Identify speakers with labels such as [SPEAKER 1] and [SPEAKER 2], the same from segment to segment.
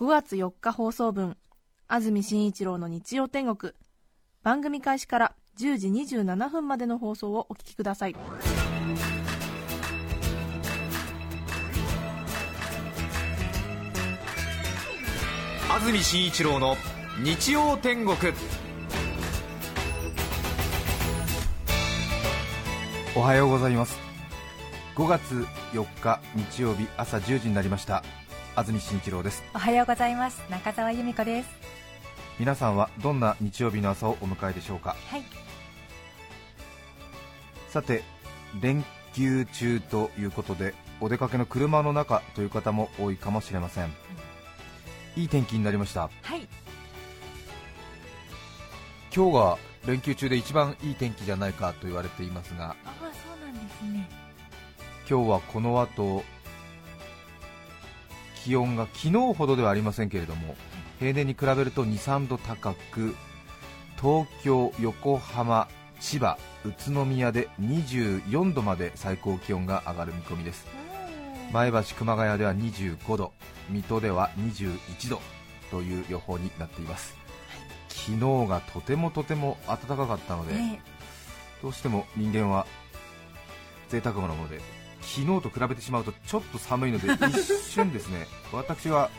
[SPEAKER 1] 5月4日放送分安住紳一郎の日曜天国。番組開始から10時27分までの放送をお聞きください。
[SPEAKER 2] 安住紳一郎の日曜天国。
[SPEAKER 3] おはようございます。5月4日日曜日朝10時になりました安住紳一郎です。
[SPEAKER 4] おはようございます。中澤由美子です。
[SPEAKER 3] 皆さんはどんな日曜日の朝をお迎えでしょうか？
[SPEAKER 4] はい。
[SPEAKER 3] さて連休中ということでお出かけの車の中という方も多いかもしれません、いい天気になりました。
[SPEAKER 4] はい。
[SPEAKER 3] 今日が連休中で一番いい天気じゃないかと言われていますが
[SPEAKER 4] ああそうなんですね。
[SPEAKER 3] 今日はこの後気温が昨日ほどではありませんけれども平年に比べると2、3度高く東京、横浜、千葉、宇都宮で24度まで最高気温が上がる見込みです。前橋、熊谷では25度水戸では21度という予報になっています。昨日がとてもとても暖かかったので、
[SPEAKER 4] ね。
[SPEAKER 3] どうしても人間は贅沢なもので昨日と比べてしまうとちょっと寒いので 一瞬ですね。私は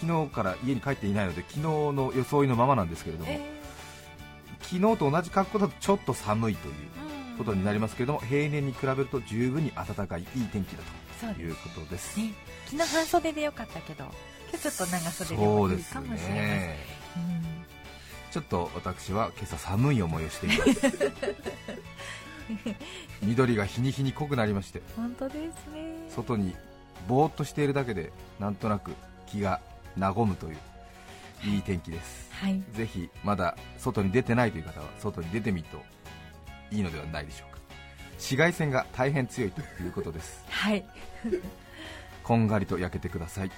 [SPEAKER 3] 昨日から家に帰っていないので昨日の装いのままなんですけれども、
[SPEAKER 4] え
[SPEAKER 3] 昨日と同じ格好だとちょっと寒いという
[SPEAKER 4] ー
[SPEAKER 3] ことになりますけれども平年に比べると十分に暖かいいい天気だということです。
[SPEAKER 4] すね。昨日半袖でよかったけど今日ちょっと長袖で
[SPEAKER 3] そ
[SPEAKER 4] もいいかもしれません、
[SPEAKER 3] ね。
[SPEAKER 4] うん。
[SPEAKER 3] ちょっと私は今朝寒い思いをしています 緑が日に日に濃くなりまして
[SPEAKER 4] 本当ですね。
[SPEAKER 3] 外にぼーっとしているだけでなんとなく気が和むといういい天気です。
[SPEAKER 4] はい。
[SPEAKER 3] ぜひまだ外に出てないという方は外に出てみるといいのではないでしょうか。紫外線が大変強いということです。
[SPEAKER 4] はい。
[SPEAKER 3] こんがりと焼けてください。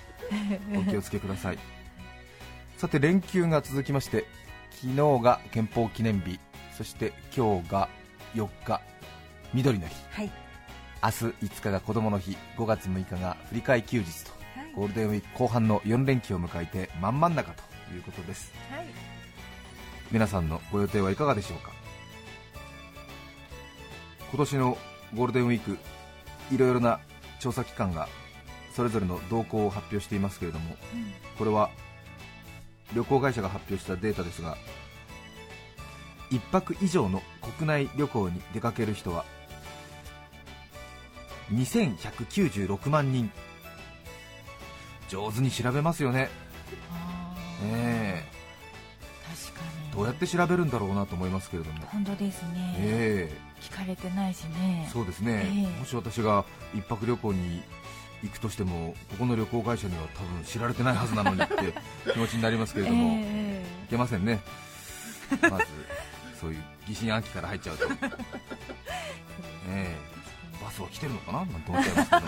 [SPEAKER 3] お気をつけください。さて連休が続きまして昨日が憲法記念日そして今日が4日緑の日。
[SPEAKER 4] はい。
[SPEAKER 3] 明日5日が子供の日。5月6日が振り替え休日と。
[SPEAKER 4] はい。
[SPEAKER 3] ゴールデンウィーク後半の4連休を迎えて真ん真ん中ということです。
[SPEAKER 4] はい。
[SPEAKER 3] 皆さんのご予定はいかがでしょうか？今年のゴールデンウィークいろいろな調査機関がそれぞれの動向を発表していますけれども
[SPEAKER 4] うん。
[SPEAKER 3] これは旅行会社が発表したデータですが1泊以上の国内旅行に出かける人は2196万人。上手に調べますよね。どうやって調べるんだろうなと思いますけれども。
[SPEAKER 4] 本当ですね、
[SPEAKER 3] え。
[SPEAKER 4] 聞かれてないしね。
[SPEAKER 3] えそうですね、
[SPEAKER 4] ええ。
[SPEAKER 3] もし私が一泊旅行に行くとしてもここの旅行会社には多分知られてないはずなのにって気持ちになりますけれども、
[SPEAKER 4] え。
[SPEAKER 3] いけませんね。まずそういう疑心暗鬼から入っちゃうと、ええ。バスは来てるのかな？なんて思っちゃいますけど。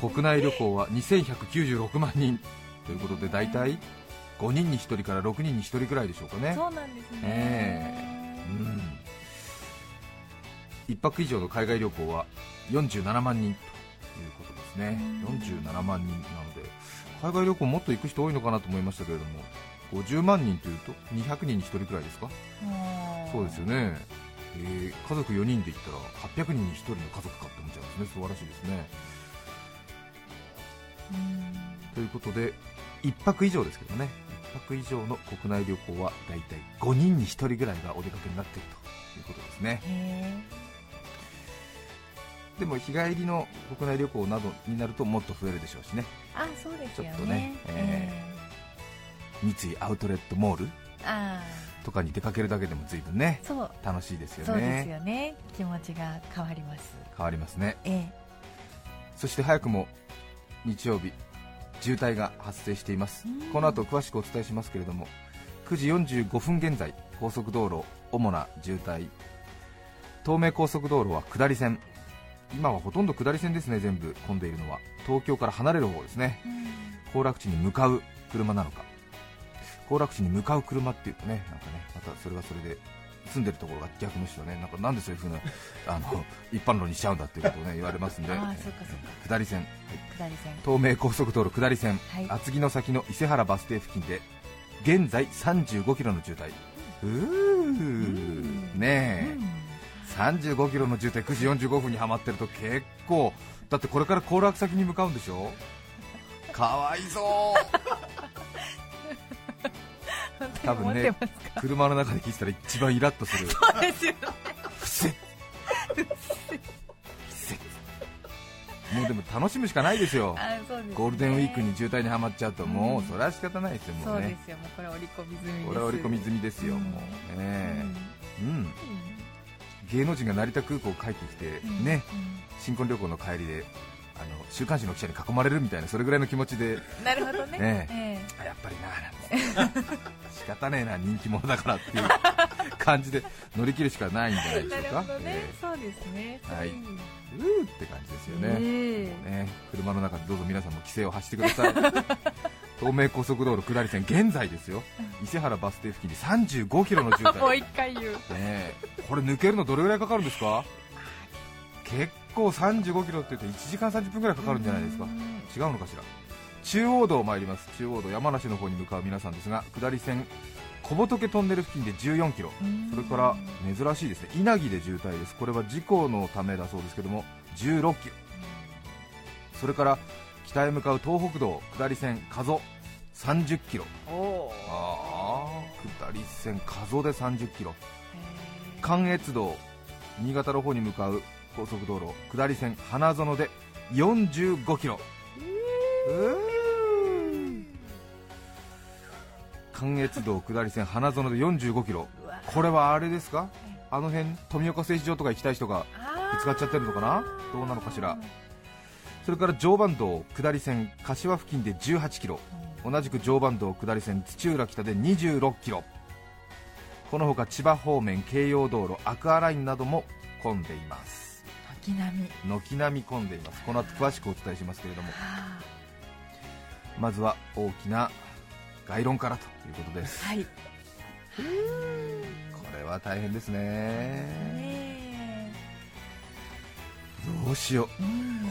[SPEAKER 3] 国内旅行は2196万人。ということで大体5人に1人から6人に1人ぐらいでしょうかね。
[SPEAKER 4] そうなんですね、
[SPEAKER 3] えうん。1泊以上の海外旅行は47万人ということですね。47万人なので海外旅行もっと行く人多いのかなと思いましたけれども50万人というと200人に1人くらいですか？
[SPEAKER 4] うん。
[SPEAKER 3] そうですよね、えー家族4人で行ったら800人に1人の家族かって思っちゃいますね。素晴らしいですね。
[SPEAKER 4] うん。
[SPEAKER 3] ということで1泊以上ですけどね。1泊以上の国内旅行はだいたい5人に1人ぐらいがお出かけになっているということですね。
[SPEAKER 4] へ
[SPEAKER 3] でも日帰りの国内旅行などになるともっと増えるでしょうしね。
[SPEAKER 4] ーあそうですよね。
[SPEAKER 3] ちょっとねえ三井アウトレットモールとかに出かけるだけでも随分ね
[SPEAKER 4] ーそう。
[SPEAKER 3] 楽しいですよ
[SPEAKER 4] そうです
[SPEAKER 3] ね
[SPEAKER 4] よね。気持ちが変わります。
[SPEAKER 3] 変わりますね。
[SPEAKER 4] え
[SPEAKER 3] そして早くも日曜日渋滞が発生しています。この後詳しくお伝えしますけれども9時45分現在高速道路主な渋滞。東名高速道路は下り線。今はほとんど下り線ですね全部混んでいるのは。東京から離れる方ですね。行楽地に向かう車なのか行楽地に向かう車っていうとねなんかねまたそれはそれで住んでるところが逆の人はねなんかなんでそういう風な あの一般論にしちゃうんだっていうことをね言われますんで。
[SPEAKER 4] ああそっかそっか。
[SPEAKER 3] 下り線。
[SPEAKER 4] 下り線。
[SPEAKER 3] 東名高速道路下り線、
[SPEAKER 4] はい。
[SPEAKER 3] 厚木の先の伊勢原バス停付近で現在35キロの渋滞。うー。ねえ、35キロの渋滞9時45分にはまってると結構だってこれから行楽先に向かうんでしょ？かわいそう 多分ね車の中で聞いてたら一番イラッとする。
[SPEAKER 4] そうですよね。
[SPEAKER 3] もうでも楽しむしかないですよ。
[SPEAKER 4] すね。
[SPEAKER 3] ゴールデンウィークに渋滞にはまっちゃうともうそれは仕方ないですよも
[SPEAKER 4] そう
[SPEAKER 3] ね
[SPEAKER 4] すよ。もうこれ織り込み済みです。
[SPEAKER 3] これは織り込み済みですよ
[SPEAKER 4] うん
[SPEAKER 3] もうね。
[SPEAKER 4] うん。
[SPEAKER 3] うん。芸能人が成田空港帰ってきて
[SPEAKER 4] うん。
[SPEAKER 3] ね。
[SPEAKER 4] うん。
[SPEAKER 3] 新婚旅行の帰りであの週刊誌の記者に囲まれるみたいなそれぐらいの気持ちで。
[SPEAKER 4] なるほどね。
[SPEAKER 3] ね
[SPEAKER 4] え。
[SPEAKER 3] あやっぱりななんて。仕方ねえな人気者だからっていう感じで乗り切るしかないんじゃない
[SPEAKER 4] え
[SPEAKER 3] でしょうか。
[SPEAKER 4] ね。
[SPEAKER 3] え
[SPEAKER 4] そうですね。
[SPEAKER 3] はい。
[SPEAKER 4] う
[SPEAKER 3] ーって感じですよね、
[SPEAKER 4] え。
[SPEAKER 3] ね、車の中でどうぞ皆さんも規制を発してください。東名高速道路下り線現在ですよ。伊勢原バス停付近で35キロの渋
[SPEAKER 4] え もう
[SPEAKER 3] 滞
[SPEAKER 4] 一回言う。
[SPEAKER 3] ねえ。これ抜けるのどれぐらいかかるんですか？結構35キロって言うと1時間30分ぐらいかかるんじゃないですか。
[SPEAKER 4] うん。
[SPEAKER 3] 違うのかしら。中央道参ります。中央道山梨の方に向かう皆さんですが下り線小仏トンネル付近で14キロ。それから珍しいですね。稲城で渋滞です。これは事故のためだそうですけども16キロ。それから北へ向かう東北道下り線加須。30キロ。ああ下り線加須で30キロ。関越道新潟の方に向かう高速道路下り線花園で45キロ。関越道下り線花園で45キロ。これはあれですか？あの辺富岡製糸場とか行きたい人がぶつかっちゃってるのかな？どうなのかしら？それから常磐道下り線柏付近で18キロ。同じく常磐道下り線土浦北で26キロ。このほか千葉方面京葉道路アクアラインなども混んでいます。
[SPEAKER 4] 軒並み。
[SPEAKER 3] 軒並み混んでいます。この後詳しくお伝えしますけれども。
[SPEAKER 4] は
[SPEAKER 3] まずは大きな概論からということです。
[SPEAKER 4] あはい。
[SPEAKER 3] これは大変ですね。
[SPEAKER 4] ね
[SPEAKER 3] どうしよ
[SPEAKER 4] えうん。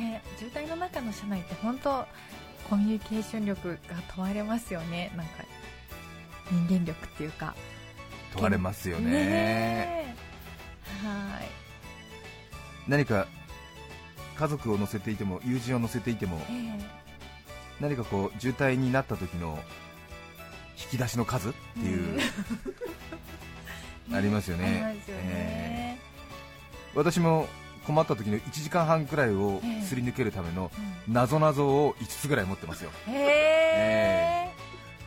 [SPEAKER 4] ね渋滞の中の車内って本当コミュニケーション力が問われますよね。なんか人間力っていうか。
[SPEAKER 3] う問われますよね。
[SPEAKER 4] ねえ。はい。
[SPEAKER 3] 何か家族を乗せていても友人を乗せていても
[SPEAKER 4] え
[SPEAKER 3] 何かこう渋滞になった時の引き出しの数っていう、
[SPEAKER 4] え
[SPEAKER 3] ありますよね。
[SPEAKER 4] ありますよね、
[SPEAKER 3] 私も困った時の1時間半くらいを
[SPEAKER 4] ええ。
[SPEAKER 3] すり抜けるためのなぞなぞを5つぐらい持ってますよ。
[SPEAKER 4] うんへえ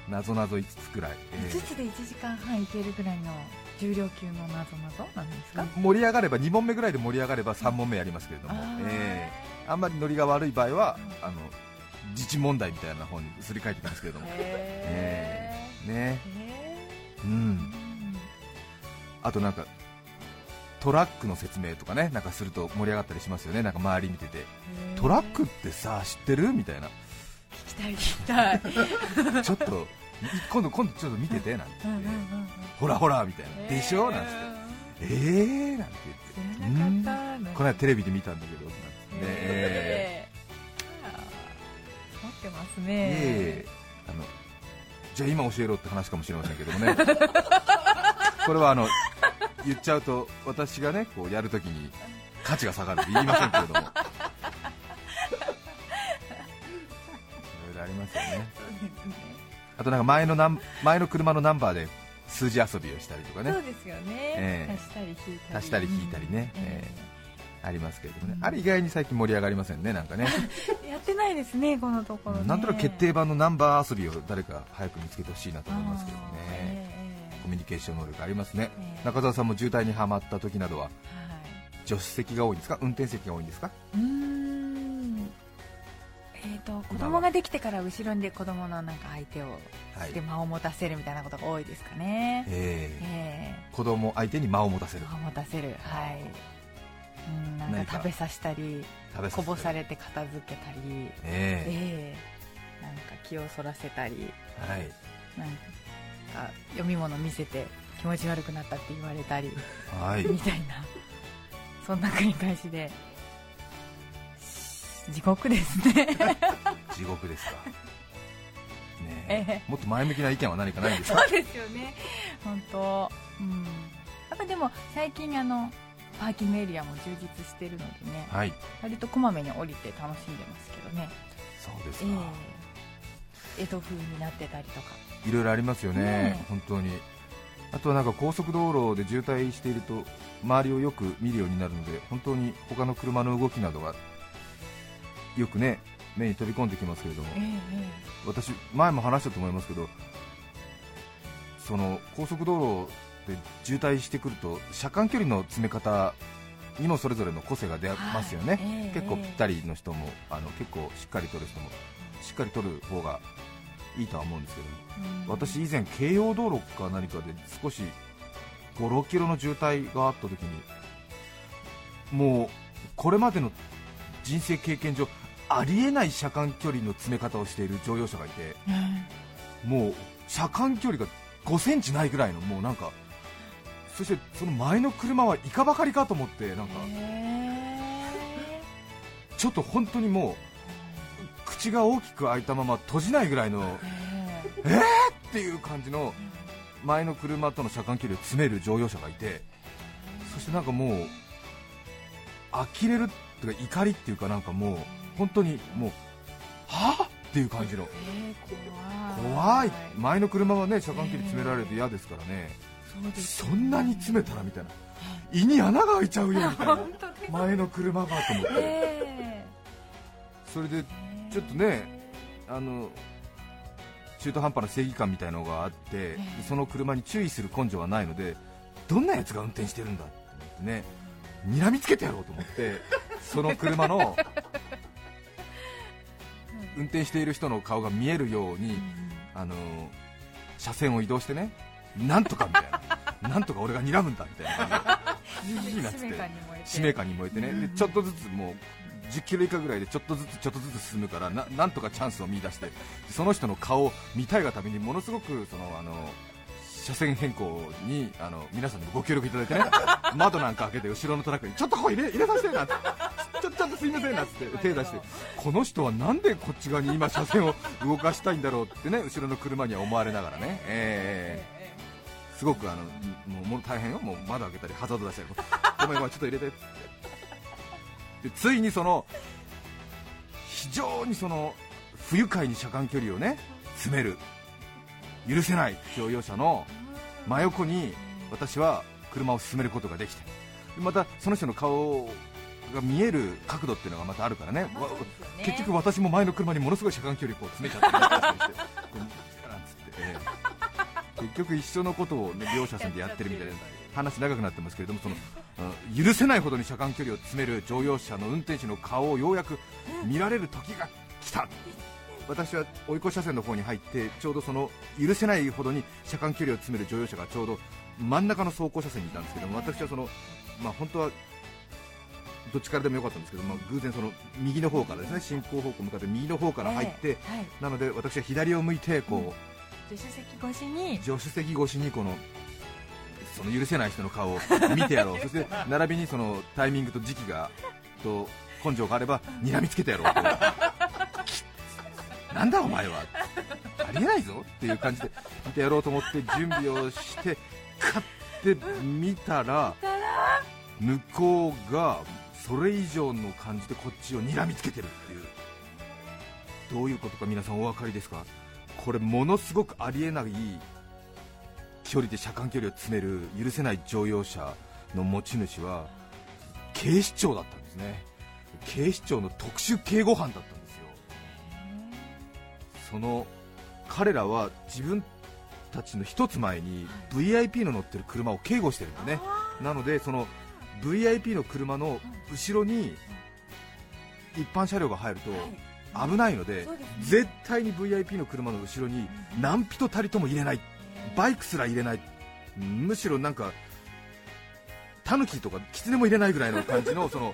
[SPEAKER 3] なぞなぞ5つくらい、え
[SPEAKER 4] 5つで1時間半いけるぐらいの重量級のなぞなぞなんですか？
[SPEAKER 3] え盛り上がれば2問目ぐらいで盛り上がれば3問目やりますけれども、
[SPEAKER 4] あー。
[SPEAKER 3] ええあんまりノリが悪い場合はあの自治問題みたいな方にすり替えてきますけれども。
[SPEAKER 4] えへ
[SPEAKER 3] う
[SPEAKER 4] えうん。ん
[SPEAKER 3] あとなんかトラックの説明とかねなんかすると盛り上がったりしますよね。なんか周り見てて。トラックってさ知ってる？みたいな
[SPEAKER 4] 聞きたい聞きたい。
[SPEAKER 3] ちょっと今度今度ちょっと見ててなんて。
[SPEAKER 4] うん
[SPEAKER 3] 言って、ほらほらみたいな、でしょ？なんつって。えーなんて
[SPEAKER 4] 知
[SPEAKER 3] 言って。うん。この間テレビで見たんだけどなんて。ね。
[SPEAKER 4] 持ってますね。
[SPEAKER 3] ええあのじゃあ今教えろって話かもしれませんけどもね。これはあの言っちゃうと私がねこうやるときに価値が下がるって言いませんけれどもありますよね。
[SPEAKER 4] そうですね。
[SPEAKER 3] あとなんか前のナン前の車のナンバーで数字遊びをしたりとかね。
[SPEAKER 4] そうですよね。
[SPEAKER 3] ええ。
[SPEAKER 4] 足したり引いたり。
[SPEAKER 3] 足したり引いたりね。
[SPEAKER 4] うん。
[SPEAKER 3] えありますけれどもね。
[SPEAKER 4] うん。
[SPEAKER 3] あれ意外に最近盛り上がりませんねなんかね。
[SPEAKER 4] やってないですねこのところね。
[SPEAKER 3] なんとなく決定版のナンバー遊びを誰か早く見つけてほしいなと思いますけどね。
[SPEAKER 4] ええ。
[SPEAKER 3] コミュニケーション能力ありますね。
[SPEAKER 4] ええ。
[SPEAKER 3] 中澤さんも渋滞にはまった時などは
[SPEAKER 4] はい。
[SPEAKER 3] 助手席が多いんですか？運転席が多いんですか？
[SPEAKER 4] うーんと子供ができてから後ろにで子供のなんか相手を
[SPEAKER 3] はい。
[SPEAKER 4] して間を持たせるみたいなことが多いですかね、
[SPEAKER 3] え
[SPEAKER 4] え。
[SPEAKER 3] ー子供相手に間を持たせる。
[SPEAKER 4] ー、間を持たせる。はい。うんなん
[SPEAKER 3] 何か。
[SPEAKER 4] か食べさせたり。こぼさ
[SPEAKER 3] れ
[SPEAKER 4] れて片付けたり。
[SPEAKER 3] え
[SPEAKER 4] え。えなんか気をそらせたり。
[SPEAKER 3] えはい。
[SPEAKER 4] なんか読み物見せて気持ち悪くなったって言われたり。
[SPEAKER 3] はい。
[SPEAKER 4] みたいな。そんな繰り返しで地獄ですね。
[SPEAKER 3] 地獄ですか。ね
[SPEAKER 4] え。
[SPEAKER 3] えもっと前向きな意見は何かないんですか？
[SPEAKER 4] そうですよね。本当。うん。やっぱでも最近あのパーキングエリアも充実してるのでね。
[SPEAKER 3] はい。
[SPEAKER 4] 割とこまめに降りて楽しんでますけどね。え
[SPEAKER 3] そうですか、
[SPEAKER 4] え江戸風になってたりとか。
[SPEAKER 3] いろいろありますよね、
[SPEAKER 4] ねえ。
[SPEAKER 3] 本当に。あとはなんか高速道路で渋滞していると周りをよく見るようになるので本当に他の車の動きなどがよくね目に飛び込んできますけれども。
[SPEAKER 4] ええ
[SPEAKER 3] 私前も話したと思いますけどその高速道路で渋滞してくると車間距離の詰め方にもそれぞれの個性が出ますよね、
[SPEAKER 4] はいええ。
[SPEAKER 3] 結構ぴったりの人もあの結構しっかり取る人もしっかり取る方がいいとは思うんですけども。
[SPEAKER 4] うん。
[SPEAKER 3] 私以前京葉道路か何かで少し56キロの渋滞があった時にもうこれまでの人生経験上ありえない車間距離の詰め方をしている乗用車がいて
[SPEAKER 4] うん。
[SPEAKER 3] もう車間距離が5センチないぐらいのもうなんかそしてその前の車はいかばかりかと思ってなんか
[SPEAKER 4] へ
[SPEAKER 3] ちょっと本当にもう口が大きく開いたまま閉じないぐらいの
[SPEAKER 4] えへ
[SPEAKER 3] っていう感じの前の車との車間距離を詰める乗用車がいてそしてなんかもう呆れるっていうか怒りっていうかなんかもう本当にもうはぁっていう感じの。
[SPEAKER 4] え怖い。
[SPEAKER 3] 怖い。前の車はね車間距離詰められて嫌ですからね。
[SPEAKER 4] そうです
[SPEAKER 3] そんなに詰めたらみたいな。胃に穴が開いちゃうよみたいな。前の車がと思って。
[SPEAKER 4] え
[SPEAKER 3] それでちょっとねあの中途半端な正義感みたいのがあって、その車に注意する根性はないのでどんなやつが運転してるんだって思ってね睨みつけてやろうと思ってその車の運転している人の顔が見えるように、あの車線を移動してねなんとかみたいな。なんとか俺が睨むんだみたいな感じ。でいいなっつって。
[SPEAKER 4] 使命感に燃えて
[SPEAKER 3] 使命感に燃えてね、でちょっとずつもう10キロ以下ぐらいでちょっとずつちょっとずつ進むからななんとかチャンスを見出してその人の顔を見たいがためにものすごくそのあの車線変更にあの皆さんにご協力いただいてね 窓なんか開けて後ろのトラックにちょっとここ入れ入れさせてなってちょちょっとすいませんなって手出してこの人はなんでこっち側に今車線を動かしたいんだろうってね後ろの車には思われながらね、えーすごくあのもう大変よ、もう窓開けたりハザード出したり、ごめんごめん、ちょっと入れてって。でついにその非常にその不愉快に車間距離をね詰める、許せない乗用車の真横に私は車を進めることができて、またその人の顔が見える角度っていうのがまたあるからね、わ結局私も前の車にものすごい車間距離こう詰めちゃって、ええ 結局一緒のことを、ね、両者さんでやってるみたいな話長くなってますけれどもその、うん許せないほどに車間距離を詰める乗用車の運転手の顔をようやく見られる時が来た私は追い越し車線の方に入ってちょうどその許せないほどに車間距離を詰める乗用車がちょうど真ん中の走行車線にいたんですけども私はその、まあ、本当はどっちからでもよかったんですけど、まあ、偶然その右の方からですね進行方向向かって右の方から入って、
[SPEAKER 4] はい。
[SPEAKER 3] なので私は左を向いてこう、
[SPEAKER 4] 助手席越しに。
[SPEAKER 3] 助手席越しにこのその許せない人の顔を見てやろう。そして並びにそのタイミングと時期がと根性があれば睨みつけてやろうとなんだお前は。ありえないぞっていう感じで見てやろうと思って準備をして買ってみたら向こうがそれ以上の感じでこっちを睨みつけてるっていう。どういうことか皆さんお分かりですか？これものすごくありえない距離で車間距離を詰める許せない乗用車の持ち主は警視庁だったんですね。警視庁の特殊警護班だった。その彼らは自分たちの一つ前に VIP の乗ってる車を警護してるんだね。なのでその VIP の車の後ろに一般車両が入ると危ないので絶対に VIP の車の後ろに何人たりとも入れない。バイクすら入れない。むしろなんかタヌキとかキツネも入れないぐらいの感じのその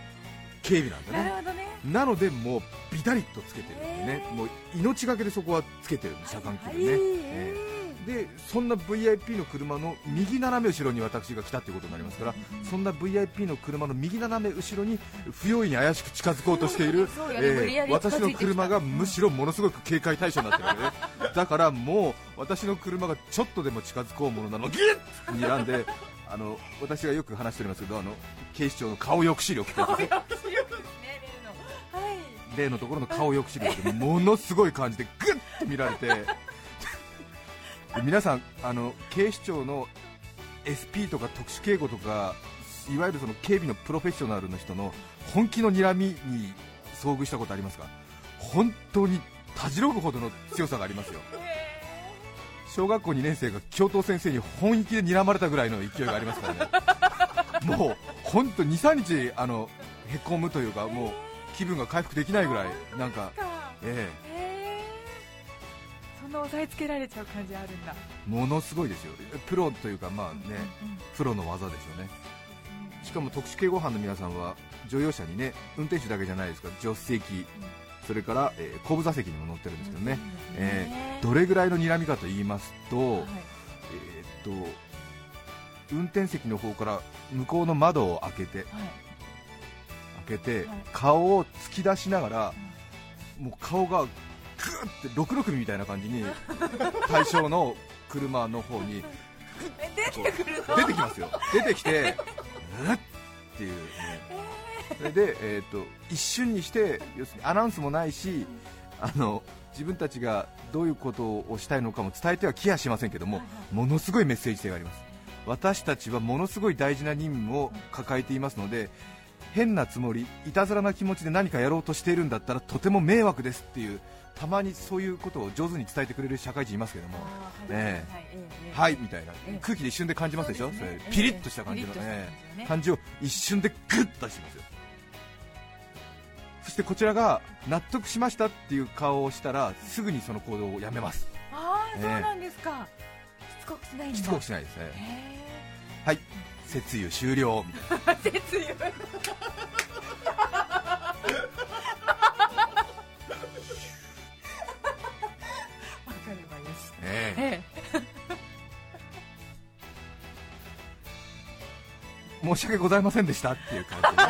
[SPEAKER 3] 警備なんだ ね。
[SPEAKER 4] な
[SPEAKER 3] のでもうビタリッとつけてるんでね、
[SPEAKER 4] へー。
[SPEAKER 3] もう命がけでそこはつけてるんです車間距離ね、
[SPEAKER 4] はい
[SPEAKER 3] ええ。でそんな VIP の車の右斜め後ろに私が来たっていうことになりますからそんな VIP の車の右斜め後ろに不用意に怪しく近づこうとしている、
[SPEAKER 4] そうよね。無理やり近づいてきた。
[SPEAKER 3] 私の車がむしろものすごく警戒対象になってるわけねだからもう私の車がちょっとでも近づこうものなのギュッ睨んであの私がよく話しておりますけどあの警視庁の顔抑止力ってやつですね
[SPEAKER 4] 例の
[SPEAKER 3] ところの顔抑止力で ものすごい感じでグッと見られて で皆さんあの警視庁の SP とか特殊警護とかいわゆるその警備のプロフェッショナルの人の本気の睨みに遭遇したことありますか？本当にたじろぐほどの強さがありますよ。小学校2年生が教頭先生に本気で睨まれたぐらいの勢いがありますからね。もう本当23日あのへこむというかもう気分が回復できないぐらいなんか、え
[SPEAKER 4] へえそんな押さえつけられちゃう感じあるんだ。
[SPEAKER 3] えものすごいですよ。プロというかまあねプロの技でしょうねしかも特殊警護班の皆さんは乗用車にね運転手だけじゃないですか。助手席それから、えー後部座席にも乗ってるんですけどね、えー。どれぐらいの睨みかと言いますと、
[SPEAKER 4] はい。
[SPEAKER 3] えーっと運転席の方から向こうの窓を開けてけて、
[SPEAKER 4] はい。
[SPEAKER 3] 顔を突き出しながら、もう顔がグーって66首みたいな感じに 対象の車の方に
[SPEAKER 4] え出てくるの？
[SPEAKER 3] 出てきますよ。出てきてうっっていうね。それで、えー、と一瞬にして要するにアナウンスもないしあの自分たちがどういうことをしたいのかも伝えてはきやしませんけどもものすごいメッセージ性があります。私たちはものすごい大事な任務を抱えていますので変なつもりいたずらな気持ちで何かやろうとしているんだったらとても迷惑ですっていうたまにそういうことを上手に伝えてくれる社会人いますけども。ね
[SPEAKER 4] はい
[SPEAKER 3] みたいな。
[SPEAKER 4] ええ。
[SPEAKER 3] 空気で一瞬で感じますでしょ？
[SPEAKER 4] そ
[SPEAKER 3] ピリッとした感じのね。
[SPEAKER 4] 感じ
[SPEAKER 3] を一瞬でグッと出してますよ。そしてこちらが納得しましたっていう顔をしたらすぐにその行動をやめます。
[SPEAKER 4] ああ
[SPEAKER 3] ええ。
[SPEAKER 4] そうなんですか。しつこくしない
[SPEAKER 3] しつこくしないですね。
[SPEAKER 4] へ
[SPEAKER 3] はい節油終了。みたいな
[SPEAKER 4] え節油
[SPEAKER 3] え。申し訳ございませんでしたっていう感じで、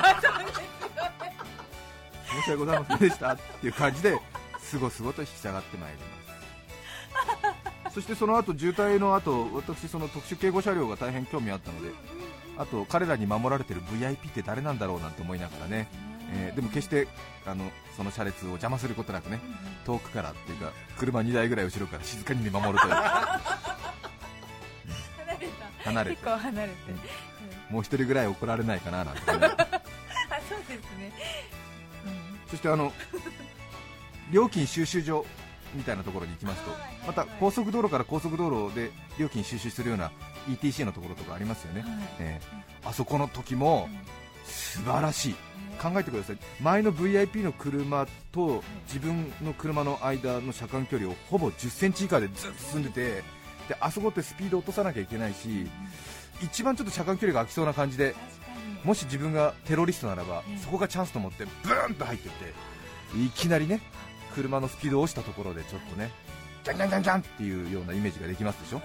[SPEAKER 3] 申し訳ございませんでしたっていう感じですごすごと引き下がってまいります。そしてその後渋滞の後私その特殊警護車両が大変興味あったのであと彼らに守られてる VIP って誰なんだろうなんて思いながらね、えーでも決してあのその車列を邪魔することなくね遠くからっていうか車2台ぐらい後ろから静かに見守るという。
[SPEAKER 4] 離れた
[SPEAKER 3] 離れて。
[SPEAKER 4] 結構離れて、
[SPEAKER 3] もう一人ぐらい怒られないかななんてね
[SPEAKER 4] あそうですね、
[SPEAKER 3] そしてあの料金収集所みたいなところに行きますとまた高速道路から高速道路で料金収集するような ETC のところとかありますよね、
[SPEAKER 4] はい。
[SPEAKER 3] えーあそこの時も素晴らしい。考えてください。前の VIP の車と自分の車の間の車間距離をほぼ1 0センチ以下でずっと進んでてであそこってスピード落とさなきゃいけないし一番ちょっと車間距離が空きそうな感じでもし自分がテロリストならば
[SPEAKER 4] ええ
[SPEAKER 3] そこがチャンスと思ってブーンと入ってっていきなりね車のスピードを落ちたところでちょっとねギャンギャンギャンギャンっていうようなイメージができますでしょ？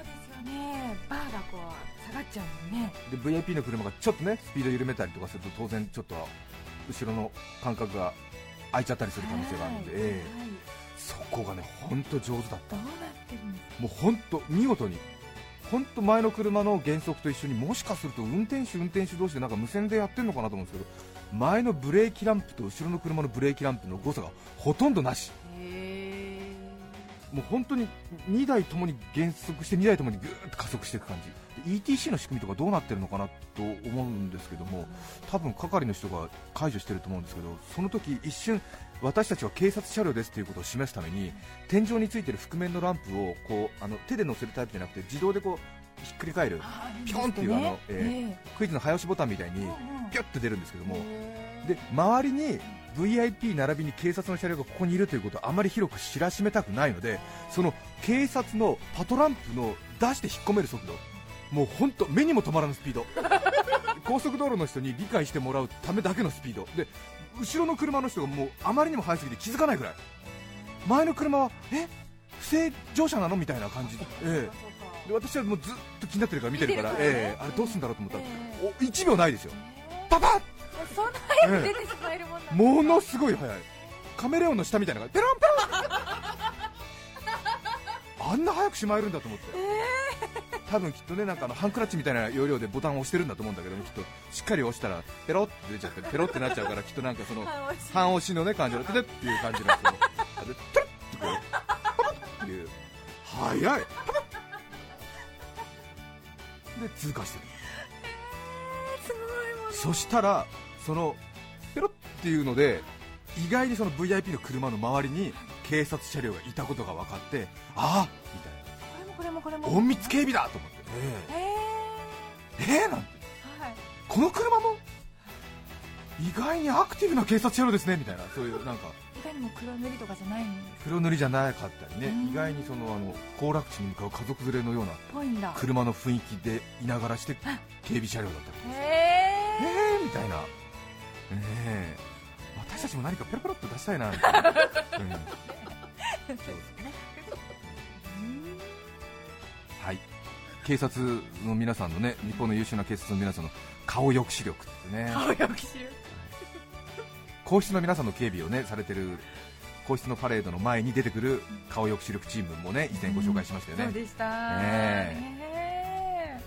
[SPEAKER 4] こう下がっちゃうもんね。
[SPEAKER 3] で VIP の車がちょっとねスピード緩めたりとかすると当然ちょっと後ろの間隔が空いちゃったりする可能性があるので、
[SPEAKER 4] はい
[SPEAKER 3] ええ
[SPEAKER 4] はい。
[SPEAKER 3] そこがね本当上手だった
[SPEAKER 4] どうなってるんですか
[SPEAKER 3] もう本当見事に本当前の車の減速と一緒にもしかすると運転手運転手同士でなんか無線でやってるのかなと思うんですけど前のブレーキランプと後ろの車のブレーキランプの誤差がほとんどなし。
[SPEAKER 4] へ
[SPEAKER 3] もう本当に2台ともに減速して2台ともにぐーっと加速していく感じ。で ETC の仕組みとかどうなってるのかなと思うんですけども多分係の人が解除してると思うんですけどその時一瞬私たちは警察車両ですということを示すために天井についてる覆面のランプをこうあの手で乗せるタイプじゃなくて自動でこうひっくり返るピョンっていうあのえクイズの早押しボタンみたいにピュッと出るんですけどもで周りに VIP 並びに警察の車両がここにいるということをあまり広く知らしめたくないのでその警察のパトランプの出して引っ込める速度。もう本当目にも止まらぬスピード。高速道路の人に理解してもらうためだけのスピード。で後ろの車の人がもうあまりにも速すぎて気づかないぐらい。前の車はえ不正乗車なのみたいな感じ。で,、ええ、で私はもうずっと気になってるから見てるからええあれどうするんだろうと思ったら、
[SPEAKER 4] え
[SPEAKER 3] お1秒ないですよ。パパッ
[SPEAKER 4] そんな早く出てしまえるもんなんですか？
[SPEAKER 3] ものすごい速い。カメレオンの下みたいなのがペロンペロン。あんな早くしまえるんだと思って、多分きっとねなんかあのハンクラッチみたいな要領でボタンを押してるんだと思うんだけどもきっと。しっかり押したらペロって出ちゃってペロってなっちゃうからきっとなんかその 半押しのね感じのテテっていう感じのやつをあれトゥルッってこう。っていう速いで通過してる。
[SPEAKER 4] すごいもん
[SPEAKER 3] そしたらそのペロッっていうので意外にその VIP の車の周りに警察車両がいたことが分かってああみたい
[SPEAKER 4] これもこれもこれも。
[SPEAKER 3] な隠密警備だと思って。
[SPEAKER 4] え
[SPEAKER 3] えええー？なんて。
[SPEAKER 4] ーはい。
[SPEAKER 3] この車も？意外にアクティブな警察車両ですねみたいな。そういうなんか。
[SPEAKER 4] 他にも黒塗りとかじゃないんです
[SPEAKER 3] 黒塗りじゃなかったりね。
[SPEAKER 4] うん。
[SPEAKER 3] 意外にそのあの行楽地に向かう家族連れのような車の雰囲気でいながらして警備車両だったり
[SPEAKER 4] へ
[SPEAKER 3] え
[SPEAKER 4] え
[SPEAKER 3] ー？みたいな、ええ。私たちも何かペロペロっと出したいなみたいな、うん。そうですね。はい。警察の皆さんのね日本の優秀な警察の皆さんの顔抑止力ってね。
[SPEAKER 4] 顔よく知る
[SPEAKER 3] 皇室の皆さんの警備をねされてる皇室のパレードの前に出てくる顔抑止力チームもね以前ご紹介しましたよね、
[SPEAKER 4] そうでした。
[SPEAKER 3] ね
[SPEAKER 4] ね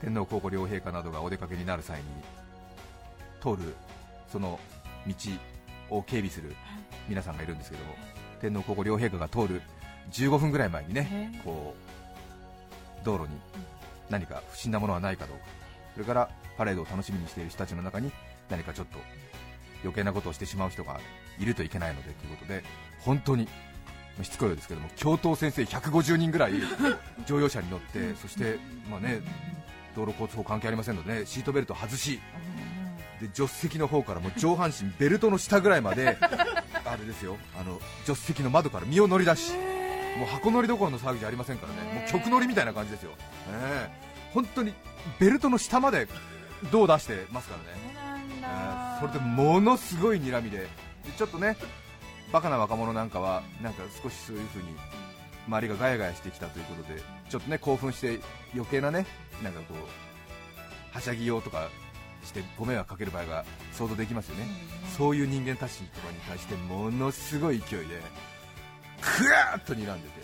[SPEAKER 3] 天皇皇后両陛下などがお出かけになる際に通るその道を警備する皆さんがいるんですけども天皇皇后両陛下が通る15分ぐらい前にね
[SPEAKER 4] へ
[SPEAKER 3] こう道路に何か不審なものはないかどうか。それからパレードを楽しみにしている人たちの中に何かちょっと余計なことをしてしまう人がいるといけないのでということで本当にしつこいようですけども教頭先生150人ぐらい 乗用車に乗ってそしてまあね道路交通法関係ありませんので、ね、シートベルト外しで助手席の方からもう上半身ベルトの下ぐらいまで あれですよあの助手席の窓から身を乗り出しもう箱乗りどころの騒ぎじゃありませんからね。もう曲乗りみたいな感じですよ、ええ。本当にベルトの下まで胴を出してますからね、え
[SPEAKER 4] だ。
[SPEAKER 3] えそれでものすごい睨みで。でちょっとねバカな若者なんかはなんか少しそういう風に周りがガヤガヤしてきたということでちょっとね興奮して余計なねなんかこうはしゃぎようとかしてご迷惑かける場合が想像できますよね、そういう人間たちとかに対してものすごい勢いでクワーッと睨んでて、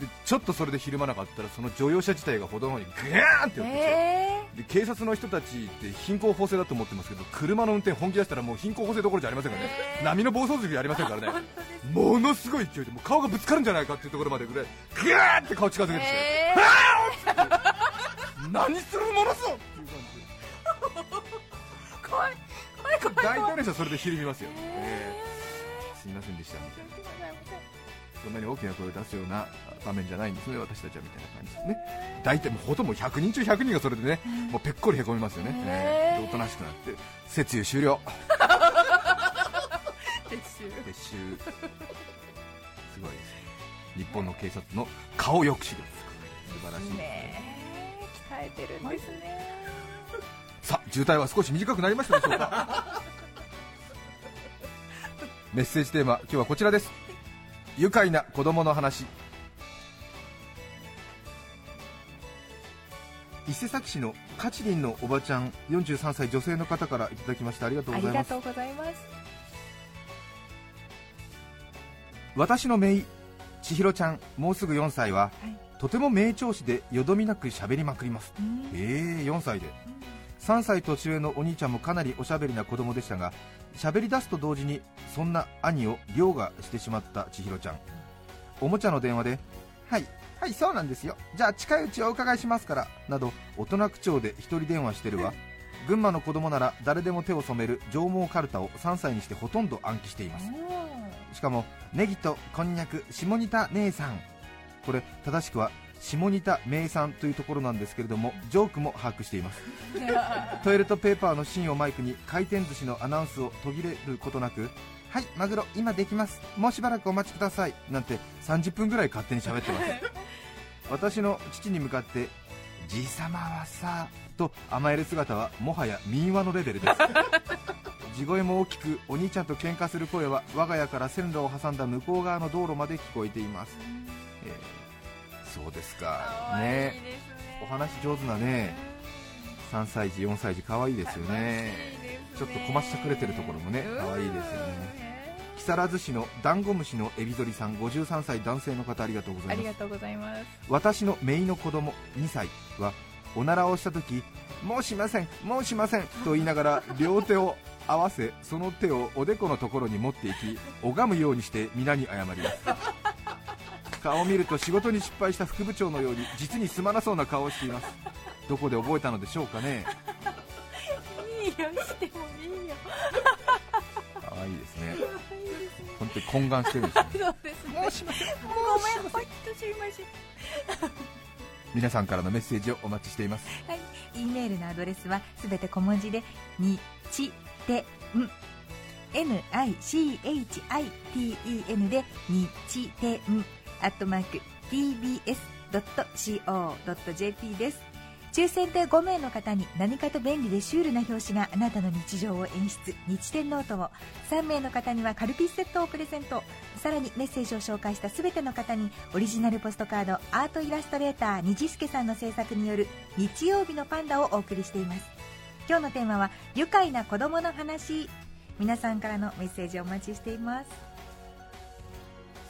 [SPEAKER 3] でちょっとそれでひるまなかったらその乗用車自体が歩道の方にグワーンって寄ってきて、
[SPEAKER 4] え
[SPEAKER 3] で警察の人たちって貧困法制だと思ってますけど車の運転本気出したらもう貧困法制どころじゃありませんからね、
[SPEAKER 4] えー。
[SPEAKER 3] 波の暴走族じゃありませんからね。ものすごい勢いでもう顔がぶつかるんじゃないかっていうところまでぐらいグワーって顔近づけてきて、
[SPEAKER 4] え
[SPEAKER 3] 何するものぞ
[SPEAKER 4] 怖い。怖い怖い
[SPEAKER 3] 大体の人はそれでひるみますよ、
[SPEAKER 4] え
[SPEAKER 3] えー。すみませんでしたみたいなそんなに大きな声を出すような場面じゃないんですね私たちはみたいな感じですね。大体もうほとんど100人中100人がそれでねもうぺっこりへこみますよね、えー。でおとなしくなって節油終了。
[SPEAKER 4] 撤収
[SPEAKER 3] 撤収すごいです日本の警察の顔抑止力素晴らしい、
[SPEAKER 4] ねえ鍛えてるんですね、
[SPEAKER 3] さあ渋滞は少し短くなりましたでしょうか？メッセージテーマ今日はこちらです。愉快な子供の話。伊勢崎市のカチリンのおばちゃん43歳女性の方からいただきました。ありがとう
[SPEAKER 4] あ
[SPEAKER 3] ございます。
[SPEAKER 4] りがとうございます。
[SPEAKER 3] 私の姪千尋ちゃんもうすぐ4歳は、
[SPEAKER 4] はい。
[SPEAKER 3] とても名調子でよどみなく喋りまくります。
[SPEAKER 4] うん。
[SPEAKER 3] ええ4歳で3歳年上のお兄ちゃんもかなりおしゃべりな子供でしたが喋り出すと同時にそんな兄を凌駕してしまった千尋ちゃん。おもちゃの電話で「はいはいそうなんですよ。じゃあ近いうちお伺いしますから」など大人口調で一人電話してるわ。群馬の子供なら誰でも手を染める上毛かるたを3歳にしてほとんど暗記しています。しかもネギとこんにゃく下仁田姉さん。これ正しくは下仁田名産というところなんですけれどもジョークも把握しています。トイレットペーパーの芯をマイクに回転寿司のアナウンスを途切れることなくはいマグロ今できます。もうしばらくお待ちください。なんて30分ぐらい勝手に喋ってます。私の父に向かってじいさまはさと甘える姿はもはや民話のレベルです。地声も大きくお兄ちゃんと喧嘩する声は我が家から線路を挟んだ向こう側の道路まで聞こえています、えーそうですか。ね。お話上手なね3歳児4歳児可愛いですよね。ちょっとこましてくれてるところもね可愛いですよね。木更津市のダンゴムシのエビゾリさん53歳男性の方ありがとうございます。
[SPEAKER 4] ありがとうございます。
[SPEAKER 3] 私の姪の子供2歳はおならをした時もうしませんもうしませんと言いながら両手を合わせその手をおでこのところに持っていき拝むようにして皆に謝ります顔を見ると仕事に失敗した副部長のように実にすまなそうな顔をしています。どこで覚えたのでしょうかね。
[SPEAKER 4] いいよしてもいいよ。
[SPEAKER 3] 可愛いですね。本当に懇願してるんですね。
[SPEAKER 4] そうですね。もうしません。ごめんほんとすいません
[SPEAKER 3] 皆さんからのメッセージをお待ちしています。
[SPEAKER 5] はい、E メールのアドレスはすべて小文字でにちてん。NICHITEN でにちてんアットマーク TBS.CO.JP です。抽選で5名の方に何かと便利でシュールな表紙があなたの日常を演出日天ノートを3名の方にはカルピスセットをプレゼント。さらにメッセージを紹介した全ての方にオリジナルポストカードアートイラストレーターにじすけさんの制作による日曜日のパンダをお送りしています。今日のテーマは愉快な子供の話。皆さんからのメッセージをお待ちしています。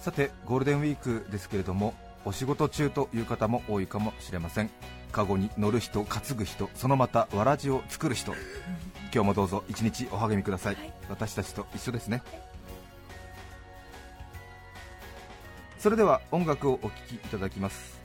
[SPEAKER 3] さてゴールデンウィークですけれどもお仕事中という方も多いかもしれません。カゴに乗る人担ぐ人そのまたわらじを作る人。今日もどうぞ一日お励みください、私たちと一緒ですね、それでは音楽をお聴きいただきます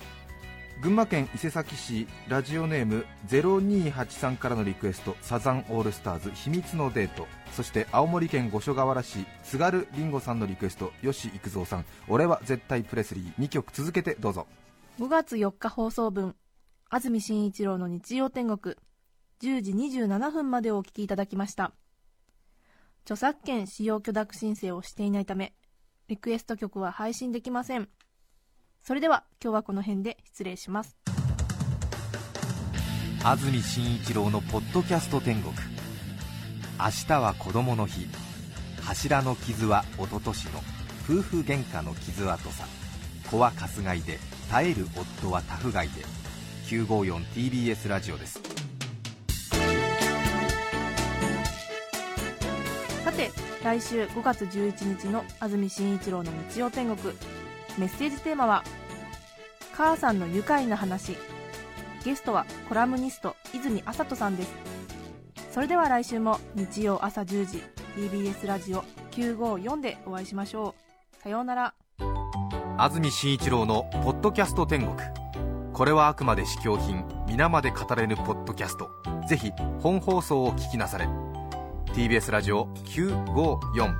[SPEAKER 3] 群馬県伊勢崎市ラジオネーム0283からのリクエストサザンオールスターズ秘密のデート。そして青森県五所川原市津軽りんごさんのリクエスト吉幾三さん。俺は絶対プレスリー。2曲続けてどうぞ。
[SPEAKER 1] 5月4日放送分。安住紳一郎の日曜天国。10時27分までお聞きいただきました。著作権使用許諾申請をしていないためリクエスト曲は配信できません。それでは今日はこの辺で失礼します。
[SPEAKER 2] 安住紳一郎のポッドキャスト天国。明日は子供の日。柱の傷は一昨年の。夫婦喧嘩の傷跡さ。子はかすがいで。耐える夫はタフガイで。954TBS ラジオです。
[SPEAKER 1] さて来週5月11日の安住紳一郎の日曜天国メッセージテーマは「母さんの愉快な話」ゲストはコラムニスト泉麻人さんです。それでは来週も日曜朝10時 TBS ラジオ954でお会いしましょう。さようなら。
[SPEAKER 2] 安住紳一郎の「ポッドキャスト天国」これはあくまで試供品皆まで語れぬポッドキャスト。ぜひ本放送を聞きなされ。TBS ラジオ954